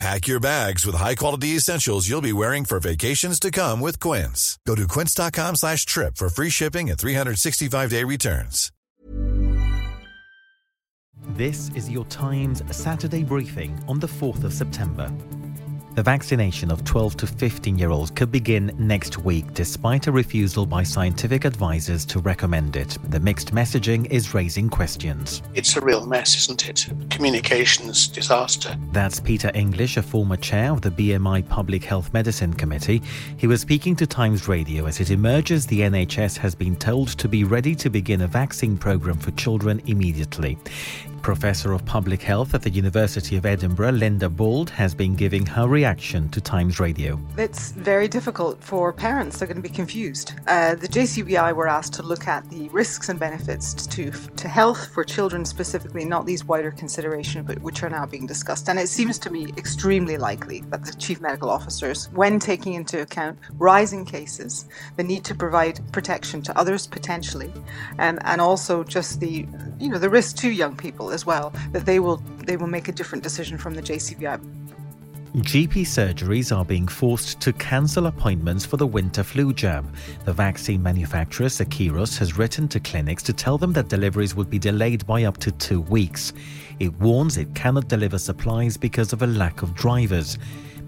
Pack your bags with high-quality essentials you'll be wearing for vacations to come with Quince. Go to quince.com slash trip for free shipping and 365-day returns. This is your Times Saturday briefing on the 4th of September. The vaccination of 12 to 15 year olds could begin next week despite a refusal by scientific advisors to recommend it. The mixed messaging is raising questions. It's a real mess, isn't it? Communications disaster. That's Peter English, a former chair of the BMA Public Health Medicine Committee. He was speaking to Times Radio as it emerges the NHS has been told to be ready to begin a vaccine programme for children immediately. Professor of Public Health at the University of Edinburgh, Linda Bauld, has been giving her reaction to Times Radio. It's very difficult for parents. They're going to be confused. Uh, the JCVI were asked to look at the risks and benefits to, to health for children specifically, not these wider considerations, but which are now being discussed. And it seems to me extremely likely that the chief medical officers, when taking into account rising cases, the need to provide protection to others potentially, and, and also just the you know the risk to young people as well, that they will they will make a different decision from the JCVI. GP surgeries are being forced to cancel appointments for the winter flu jab. The vaccine manufacturer Seqirus has written to clinics to tell them that deliveries would be delayed by up to two weeks. It warns it cannot deliver supplies because of a lack of drivers.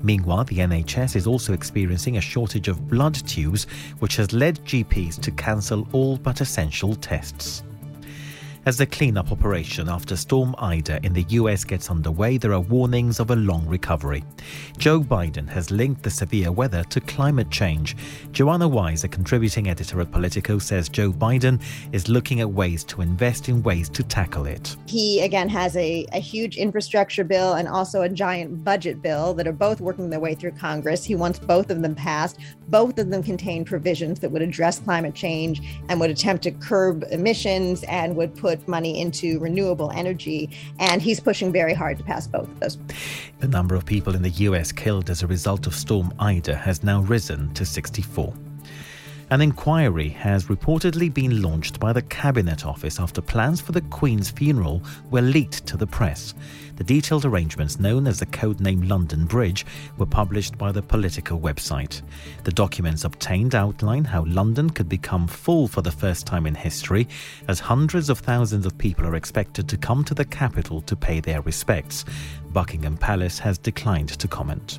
Meanwhile, the NHS is also experiencing a shortage of blood tubes, which has led GPs to cancel all but essential tests. As the cleanup operation after Storm Ida in the US gets underway, there are warnings of a long recovery. Joe Biden has linked the severe weather to climate change. Joanna Weiss, a contributing editor at Politico, says Joe Biden is looking at ways to invest in ways to tackle it. He, again, has a, a huge infrastructure bill and also a giant budget bill that are both working their way through Congress. He wants both of them passed. Both of them contain provisions that would address climate change and would attempt to curb emissions and would put money into renewable energy, and he's pushing very hard to pass both of those. The number of people in the US killed as a result of Storm Ida has now risen to 64. An inquiry has reportedly been launched by the Cabinet Office after plans for the Queen's funeral were leaked to the press. The detailed arrangements, known as the codename London Bridge, were published by the Politico website. The documents obtained outline how London could become full for the first time in history, as hundreds of thousands of people are expected to come to the capital to pay their respects. Buckingham Palace has declined to comment.